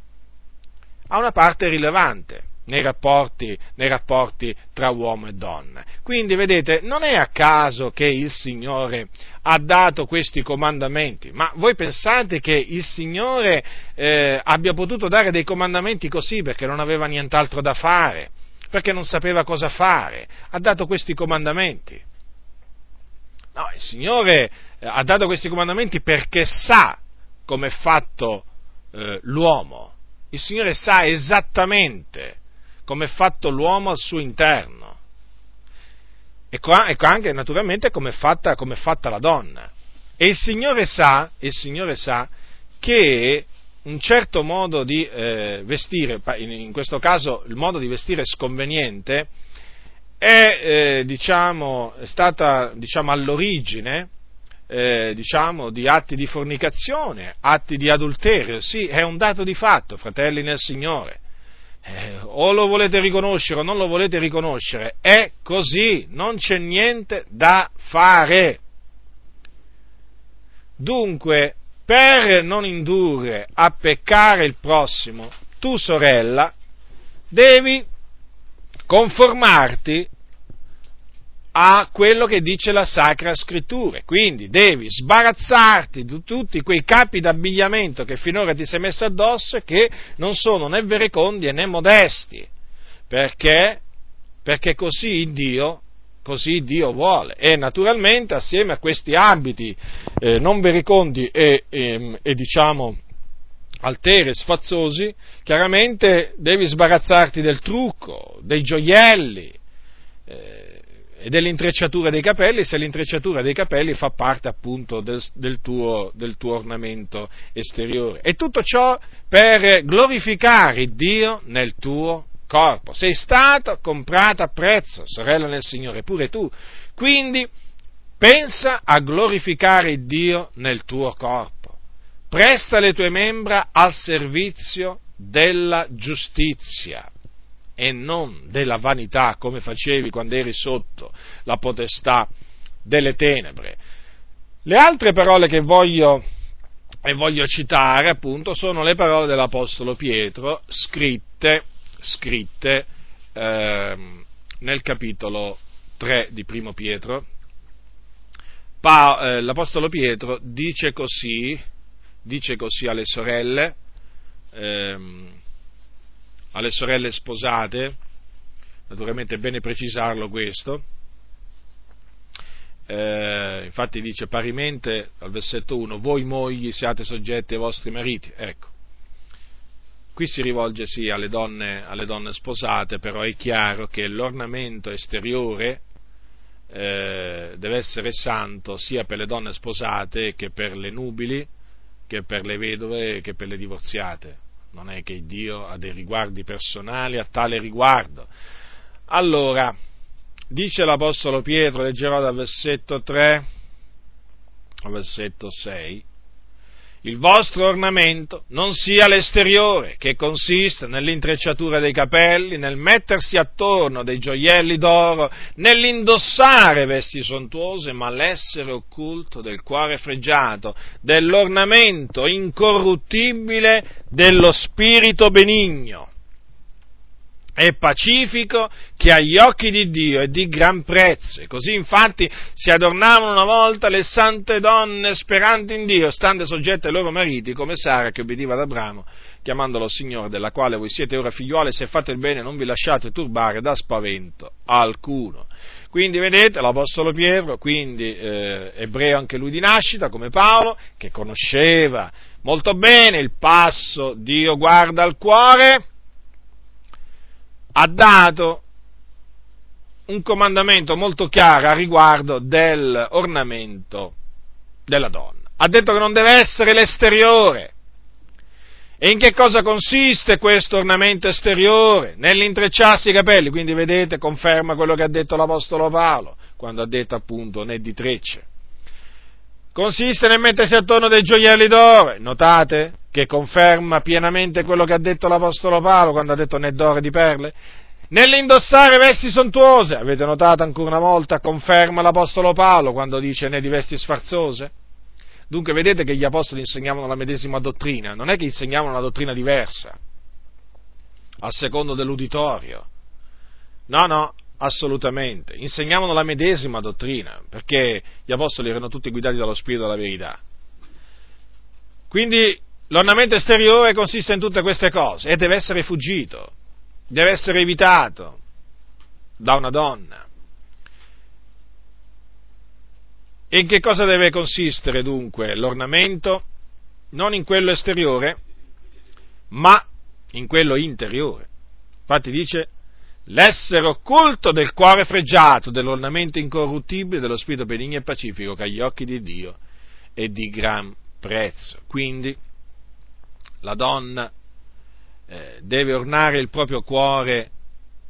Speaker 1: ha una parte rilevante nei rapporti, nei rapporti, tra uomo e donna. Quindi, vedete, non è a caso che il Signore ha dato questi comandamenti, ma voi pensate che il Signore eh, abbia potuto dare dei comandamenti così perché non aveva nient'altro da fare, perché non sapeva cosa fare, ha dato questi comandamenti. No, il Signore eh, ha dato questi comandamenti perché sa come è fatto eh, l'uomo. Il Signore sa esattamente come è fatto l'uomo al suo interno. e anche naturalmente come è fatta, fatta la donna. E il Signore sa, il Signore sa che un certo modo di eh, vestire, in questo caso il modo di vestire sconveniente, è, eh, diciamo, è stata diciamo, all'origine eh, diciamo, di atti di fornicazione, atti di adulterio, sì, è un dato di fatto, fratelli nel Signore. Eh, o lo volete riconoscere o non lo volete riconoscere, è così, non c'è niente da fare. Dunque, per non indurre a peccare il prossimo, tu sorella, devi conformarti a quello che dice la Sacra Scrittura. Quindi devi sbarazzarti di tutti quei capi d'abbigliamento che finora ti sei messo addosso e che non sono né verecondi né modesti. Perché? Perché così Dio, così Dio vuole. E naturalmente assieme a questi abiti eh, non verecondi e, e, ehm, e diciamo alteri e sfazzosi, chiaramente devi sbarazzarti del trucco, dei gioielli, eh, dell'intrecciatura dei capelli, se l'intrecciatura dei capelli fa parte appunto del, del, tuo, del tuo ornamento esteriore. E tutto ciò per glorificare Dio nel tuo corpo. Sei stato comprato a prezzo, sorella nel Signore, pure tu. Quindi pensa a glorificare Dio nel tuo corpo. Presta le tue membra al servizio della giustizia e non della vanità come facevi quando eri sotto la potestà delle tenebre. Le altre parole che voglio, voglio citare appunto sono le parole dell'Apostolo Pietro scritte, scritte eh, nel capitolo 3 di Primo Pietro. Pa, eh, L'Apostolo Pietro dice così, dice così alle sorelle, ehm, alle sorelle sposate, naturalmente è bene precisarlo questo, eh, infatti dice parimente al versetto 1, voi mogli siate soggetti ai vostri mariti, ecco. Qui si rivolge sì alle donne, alle donne sposate, però è chiaro che l'ornamento esteriore eh, deve essere santo sia per le donne sposate che per le nubili, che per le vedove, che per le divorziate non è che Dio ha dei riguardi personali a tale riguardo. Allora, dice l'Apostolo Pietro, leggerò dal versetto 3 al versetto 6, il vostro ornamento non sia l'esteriore, che consiste nell'intrecciatura dei capelli, nel mettersi attorno dei gioielli d'oro, nell'indossare vesti sontuose, ma l'essere occulto del cuore fregiato, dell'ornamento incorruttibile dello spirito benigno e pacifico che agli occhi di Dio è di gran prezzo. E così infatti si adornavano una volta le sante donne speranti in Dio, stando soggette ai loro mariti, come Sara che obbediva ad Abramo, chiamandolo Signore, della quale voi siete ora figliuole, se fate il bene non vi lasciate turbare da spavento alcuno. Quindi vedete l'Apostolo Pietro, quindi eh, ebreo anche lui di nascita, come Paolo, che conosceva molto bene il passo Dio guarda al cuore, ha dato un comandamento molto chiaro a riguardo dell'ornamento della donna. Ha detto che non deve essere l'esteriore. E in che cosa consiste questo ornamento esteriore? Nell'intrecciarsi i capelli, quindi vedete, conferma quello che ha detto l'Apostolo Paolo, quando ha detto appunto né di trecce. Consiste nel mettersi attorno dei gioielli d'oro, notate? Che conferma pienamente quello che ha detto l'Apostolo Paolo quando ha detto né d'oro di perle? Nell'indossare vesti sontuose, avete notato ancora una volta, conferma l'Apostolo Paolo quando dice né di vesti sfarzose? Dunque vedete che gli Apostoli insegnavano la medesima dottrina, non è che insegnavano una dottrina diversa, a secondo dell'uditorio. No, no, assolutamente. Insegnavano la medesima dottrina, perché gli Apostoli erano tutti guidati dallo Spirito della verità. Quindi L'ornamento esteriore consiste in tutte queste cose e deve essere fuggito, deve essere evitato da una donna. E in che cosa deve consistere dunque l'ornamento? Non in quello esteriore, ma in quello interiore. Infatti dice, l'essere occulto del cuore fregiato, dell'ornamento incorruttibile, dello spirito benigno e pacifico che agli occhi di Dio è di gran prezzo. Quindi la donna eh, deve ornare il proprio cuore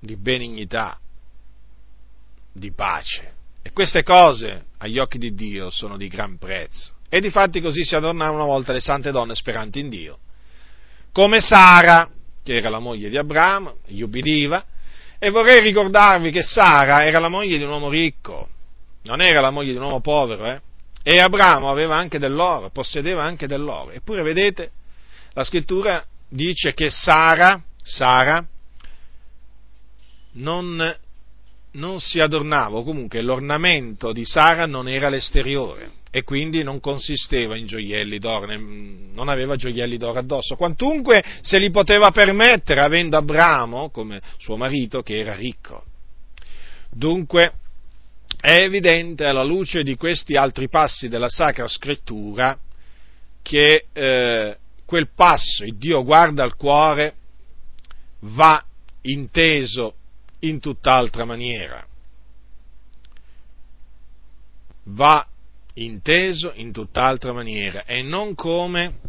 Speaker 1: di benignità, di pace. E queste cose agli occhi di Dio sono di gran prezzo. E difatti così si adornavano una volta le sante donne speranti in Dio. Come Sara, che era la moglie di Abramo, gli ubbidiva, e vorrei ricordarvi che Sara era la moglie di un uomo ricco, non era la moglie di un uomo povero, eh? E Abramo aveva anche dell'oro, possedeva anche dell'oro. Eppure, vedete, la scrittura dice che Sara, Sara non, non si adornava, o comunque l'ornamento di Sara non era l'esteriore e quindi non consisteva in gioielli d'oro, non aveva gioielli d'oro addosso, quantunque se li poteva permettere avendo Abramo come suo marito che era ricco. Dunque è evidente alla luce di questi altri passi della Sacra Scrittura che eh, quel passo, il Dio guarda al cuore, va inteso in tutt'altra maniera. Va inteso in tutt'altra maniera e non come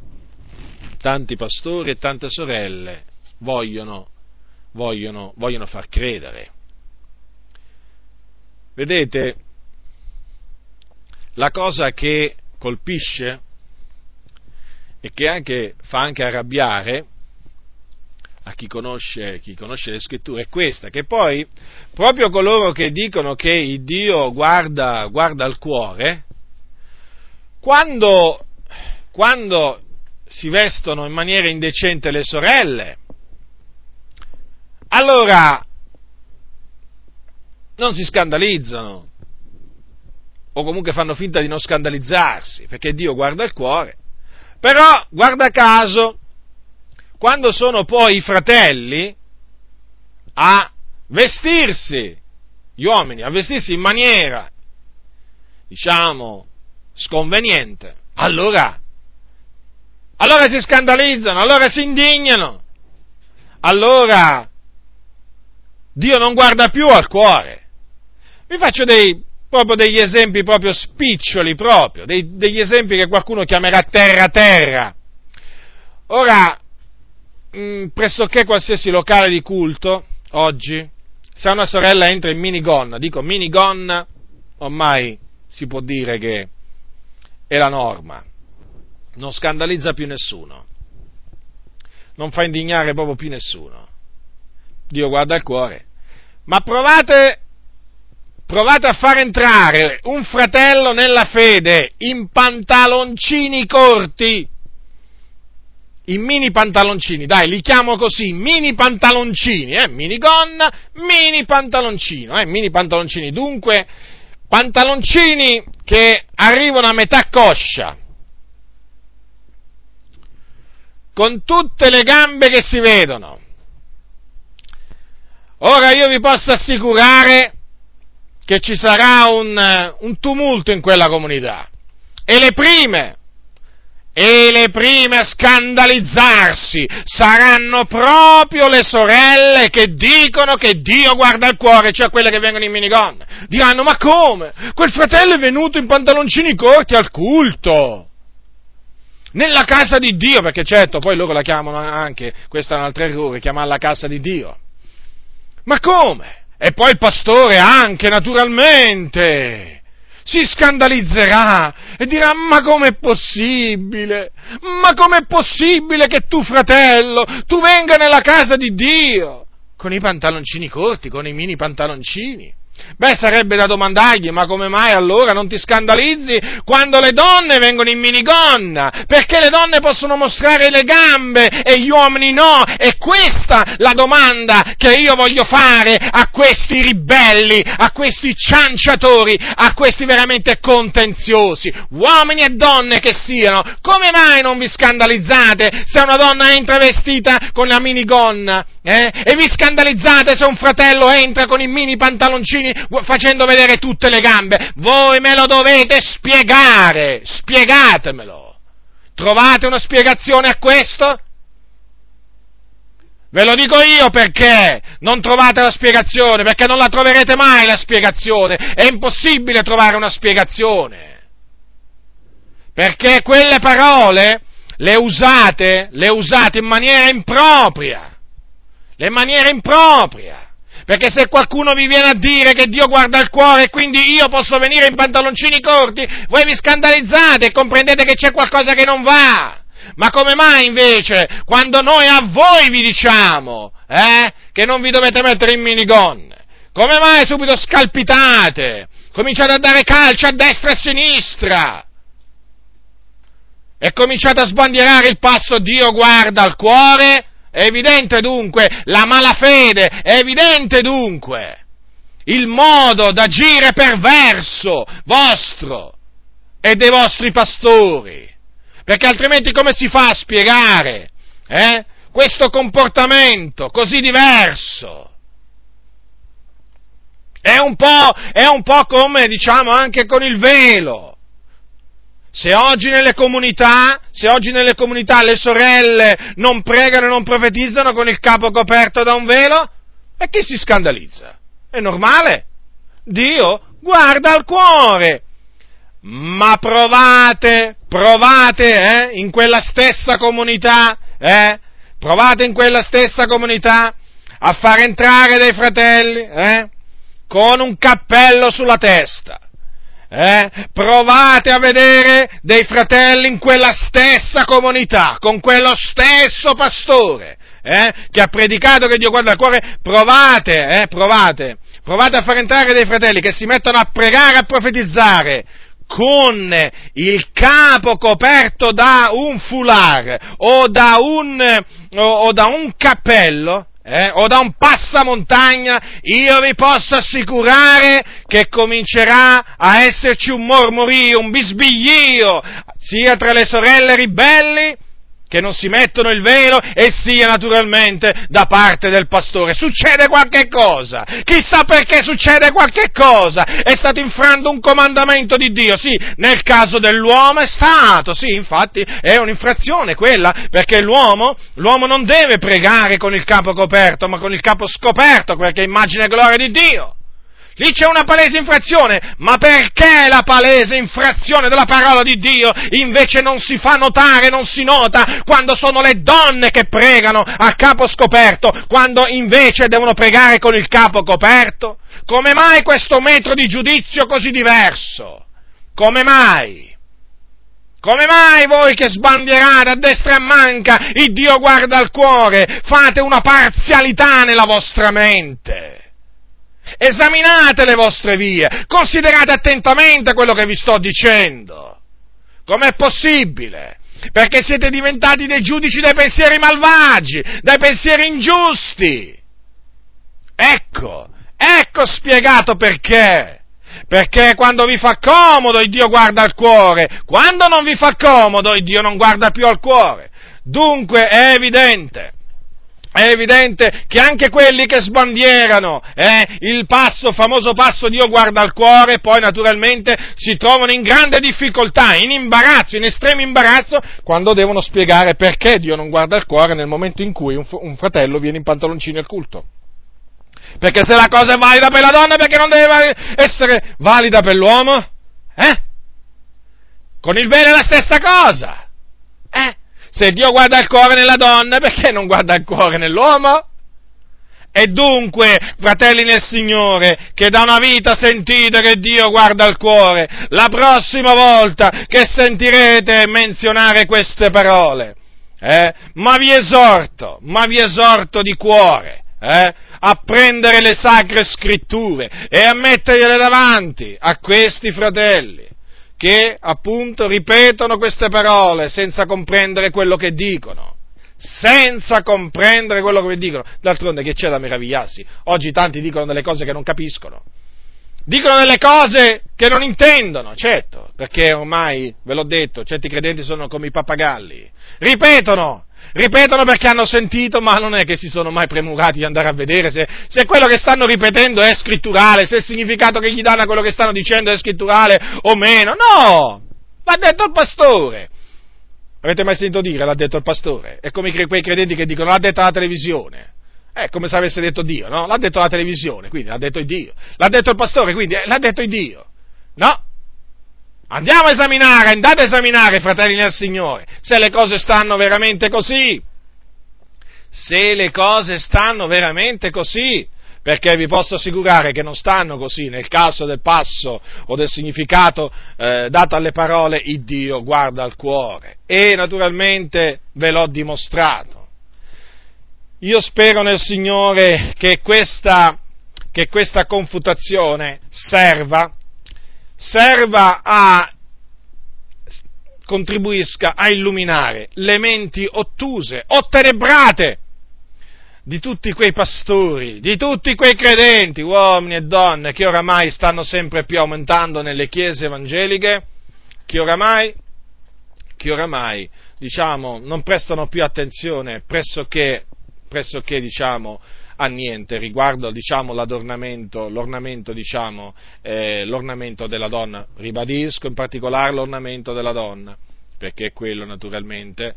Speaker 1: tanti pastori e tante sorelle vogliono, vogliono, vogliono far credere. Vedete, la cosa che colpisce e che anche, fa anche arrabbiare a chi conosce, chi conosce, le scritture è questa, che poi proprio coloro che dicono che il Dio guarda, guarda al cuore, quando, quando si vestono in maniera indecente le sorelle, allora non si scandalizzano, o comunque fanno finta di non scandalizzarsi, perché Dio guarda il cuore però, guarda caso, quando sono poi i fratelli a vestirsi, gli uomini, a vestirsi in maniera, diciamo, sconveniente, allora, allora si scandalizzano, allora si indignano, allora Dio non guarda più al cuore. Vi faccio dei proprio degli esempi proprio spiccioli, proprio, dei, degli esempi che qualcuno chiamerà terra-terra. Ora, mh, mm, pressoché qualsiasi locale di culto, oggi, se una sorella entra in minigonna, dico minigonna, ormai si può dire che è la norma, non scandalizza più nessuno, non fa indignare proprio più nessuno. Dio guarda il cuore. Ma provate provate a far entrare un fratello nella fede in pantaloncini corti, in mini pantaloncini, dai, li chiamo così, mini pantaloncini, eh, mini gonna, mini pantaloncino, eh, mini pantaloncini, dunque, pantaloncini che arrivano a metà coscia, con tutte le gambe che si vedono. Ora io vi posso assicurare che ci sarà un, un tumulto in quella comunità. E le prime, e le prime a scandalizzarsi saranno proprio le sorelle che dicono che Dio guarda il cuore, cioè quelle che vengono in minigonne. Diranno, ma come? Quel fratello è venuto in pantaloncini corti al culto. Nella casa di Dio, perché certo, poi loro la chiamano anche, questo è un altro errore, chiamarla casa di Dio. Ma come? E poi il pastore anche, naturalmente, si scandalizzerà e dirà, ma com'è possibile? Ma com'è possibile che tu, fratello, tu venga nella casa di Dio? Con i pantaloncini corti, con i mini pantaloncini. Beh, sarebbe da domandargli, ma come mai allora non ti scandalizzi quando le donne vengono in minigonna? Perché le donne possono mostrare le gambe e gli uomini no? E questa la domanda che io voglio fare a questi ribelli, a questi cianciatori, a questi veramente contenziosi, uomini e donne che siano. Come mai non vi scandalizzate se una donna entra vestita con la minigonna? Eh? E vi scandalizzate se un fratello entra con i mini pantaloncini facendo vedere tutte le gambe. Voi me lo dovete spiegare, spiegatemelo. Trovate una spiegazione a questo? Ve lo dico io perché non trovate la spiegazione, perché non la troverete mai la spiegazione, è impossibile trovare una spiegazione. Perché quelle parole le usate, le usate in maniera impropria, le maniere impropria. Perché se qualcuno vi viene a dire che Dio guarda il cuore e quindi io posso venire in pantaloncini corti, voi vi scandalizzate e comprendete che c'è qualcosa che non va. Ma come mai invece, quando noi a voi vi diciamo eh, che non vi dovete mettere in minigonne, come mai subito scalpitate? Cominciate a dare calcio a destra e a sinistra e cominciate a sbandierare il passo Dio guarda al cuore? È evidente dunque la malafede, è evidente dunque il modo d'agire perverso vostro e dei vostri pastori. Perché altrimenti come si fa a spiegare eh, questo comportamento così diverso? È un, è un po' come diciamo anche con il velo. Se oggi nelle comunità, se oggi nelle comunità le sorelle non pregano e non profetizzano con il capo coperto da un velo, e chi si scandalizza? È normale. Dio guarda al cuore. Ma provate, provate eh, in quella stessa comunità, eh, provate in quella stessa comunità a far entrare dei fratelli eh, con un cappello sulla testa eh, provate a vedere dei fratelli in quella stessa comunità, con quello stesso pastore, eh, che ha predicato che Dio guarda il cuore, provate, eh, provate, provate a far entrare dei fratelli che si mettono a pregare, a profetizzare, con il capo coperto da un foulard o da un, o, o da un cappello, eh, o da un passamontagna, io vi posso assicurare che comincerà a esserci un mormorio, un bisbiglio, sia tra le sorelle ribelli che non si mettono il velo e sia naturalmente da parte del pastore. Succede qualche cosa, chissà perché succede qualche cosa, è stato infranto un comandamento di Dio, sì, nel caso dell'uomo è stato, sì, infatti è un'infrazione quella, perché l'uomo, l'uomo non deve pregare con il capo coperto, ma con il capo scoperto, perché è immagine e gloria di Dio. Lì c'è una palese infrazione, ma perché la palese infrazione della parola di Dio invece non si fa notare, non si nota quando sono le donne che pregano a capo scoperto, quando invece devono pregare con il capo coperto? Come mai questo metro di giudizio così diverso? Come mai? Come mai voi che sbandierate a destra e a manca, il Dio guarda al cuore, fate una parzialità nella vostra mente? Esaminate le vostre vie, considerate attentamente quello che vi sto dicendo. Com'è possibile? Perché siete diventati dei giudici dai pensieri malvagi, dai pensieri ingiusti. Ecco, ecco spiegato perché. Perché quando vi fa comodo il Dio guarda al cuore, quando non vi fa comodo il Dio non guarda più al cuore. Dunque è evidente è evidente che anche quelli che sbandierano eh, il passo, famoso passo Dio guarda al cuore, poi naturalmente si trovano in grande difficoltà, in imbarazzo, in estremo imbarazzo, quando devono spiegare perché Dio non guarda al cuore nel momento in cui un, un fratello viene in pantaloncini al culto. Perché se la cosa è valida per la donna, perché non deve essere valida per l'uomo? Eh? Con il vero è la stessa cosa. Se Dio guarda il cuore nella donna, perché non guarda il cuore nell'uomo? E dunque, fratelli nel Signore, che da una vita sentite che Dio guarda il cuore, la prossima volta che sentirete menzionare queste parole, eh, ma vi esorto, ma vi esorto di cuore, eh, a prendere le sacre scritture e a mettergliele davanti a questi fratelli che appunto ripetono queste parole senza comprendere quello che dicono. Senza comprendere quello che dicono. D'altronde che c'è da meravigliarsi? Oggi tanti dicono delle cose che non capiscono. Dicono delle cose che non intendono, certo, perché ormai, ve l'ho detto, certi credenti sono come i pappagalli. Ripetono ripetono perché hanno sentito, ma non è che si sono mai premurati di andare a vedere se, se, quello che stanno ripetendo è scritturale, se il significato che gli danno a quello che stanno dicendo è scritturale o meno. No! L'ha detto il pastore. Avete mai sentito dire l'ha detto il pastore? È come quei credenti che dicono l'ha detto la televisione. È come se avesse detto Dio, no? L'ha detto la televisione, quindi l'ha detto Dio. L'ha detto il pastore, quindi l'ha detto Dio. No? Andiamo a esaminare, andate a esaminare, fratelli nel Signore, se le cose stanno veramente così. Se le cose stanno veramente così perché vi posso assicurare che non stanno così nel caso del passo o del significato eh, dato alle parole, il Dio guarda al cuore e naturalmente ve l'ho dimostrato. Io spero nel Signore che questa, che questa confutazione serva, serva a contribuisca a illuminare le menti ottuse, ottenebrate di tutti quei pastori, di tutti quei credenti, uomini e donne, che oramai stanno sempre più aumentando nelle chiese evangeliche, che oramai, che oramai diciamo, non prestano più attenzione pressoché, pressoché diciamo, a niente riguardo diciamo, l'adornamento, l'ornamento, diciamo, eh, l'ornamento della donna. Ribadisco in particolare l'ornamento della donna, perché è quello naturalmente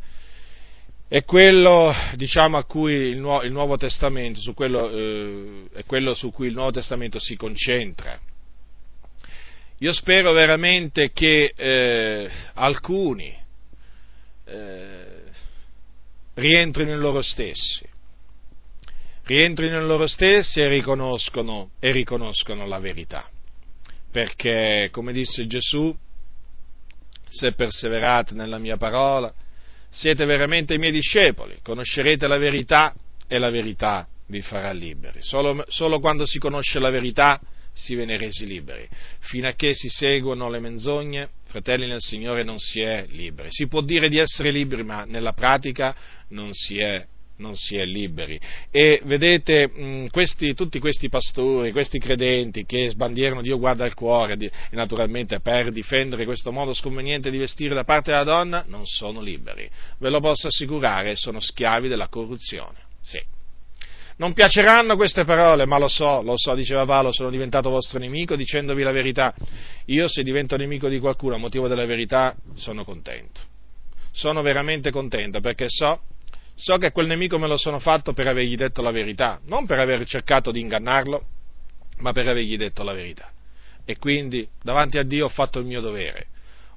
Speaker 1: è quello, diciamo, a cui il, Nuovo, il Nuovo Testamento, su quello, eh, è quello su cui il Nuovo Testamento si concentra. Io spero veramente che eh, alcuni eh, rientrino in loro stessi, rientrino in loro stessi e riconoscono, e riconoscono la verità. Perché, come disse Gesù, se perseverate nella mia parola, siete veramente i miei discepoli, conoscerete la verità e la verità vi farà liberi. Solo, solo, quando si conosce la verità si viene resi liberi. Fino a che si seguono le menzogne, fratelli nel Signore, non si è liberi. Si può dire di essere liberi, ma nella pratica non si è non si è liberi. E vedete, mh, questi, tutti questi pastori, questi credenti che sbandierano Dio guarda il cuore, e naturalmente per difendere questo modo sconveniente di vestire da parte della donna, non sono liberi. Ve lo posso assicurare, sono schiavi della corruzione. Sì. Non piaceranno queste parole, ma lo so, lo so, diceva Paolo, sono diventato vostro nemico dicendovi la verità. Io se divento nemico di qualcuno a motivo della verità sono contento. Sono veramente contento perché so So che quel nemico me lo sono fatto per avergli detto la verità, non per aver cercato di ingannarlo, ma per avergli detto la verità. E quindi davanti a Dio ho fatto il mio dovere.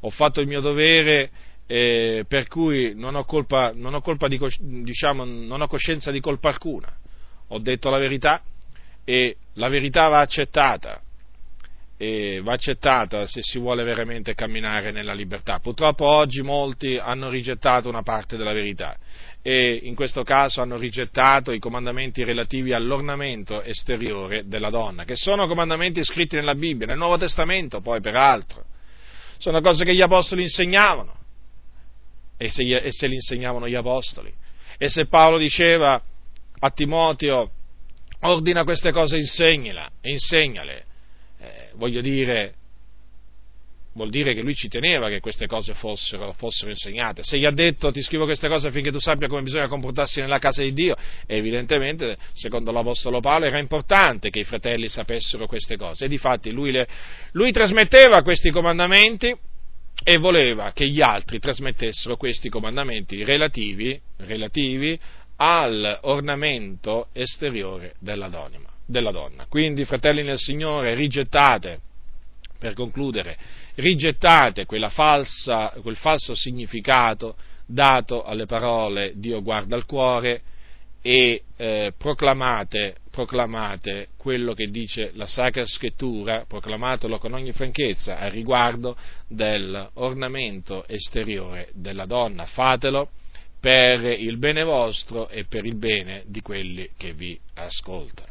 Speaker 1: Ho fatto il mio dovere eh, per cui non ho, colpa, non, ho colpa di, diciamo, non ho coscienza di colpa alcuna. Ho detto la verità e la verità va accettata. E va accettata se si vuole veramente camminare nella libertà. Purtroppo oggi molti hanno rigettato una parte della verità e in questo caso hanno rigettato i comandamenti relativi all'ornamento esteriore della donna, che sono comandamenti scritti nella Bibbia, nel Nuovo Testamento poi peraltro. Sono cose che gli apostoli insegnavano. E se, e se li insegnavano gli apostoli? E se Paolo diceva a Timoteo, ordina queste cose, insegnala, insegnale, eh, voglio dire, vuol dire che lui ci teneva che queste cose fossero, fossero, insegnate. Se gli ha detto ti scrivo queste cose affinché tu sappia come bisogna comportarsi nella casa di Dio, evidentemente, secondo l'Apostolo Paolo, era importante che i fratelli sapessero queste cose. E difatti lui, le, lui trasmetteva questi comandamenti e voleva che gli altri trasmettessero questi comandamenti relativi, relativi all'ornamento esteriore della donna. Quindi, fratelli nel Signore, rigettate, per concludere, rigettate falsa, quel falso significato dato alle parole Dio guarda al cuore e eh, proclamate, proclamate, quello che dice la Sacra Scrittura, proclamatelo con ogni franchezza a riguardo dell'ornamento esteriore della donna. Fatelo per il bene vostro e per il bene di quelli che vi ascoltano.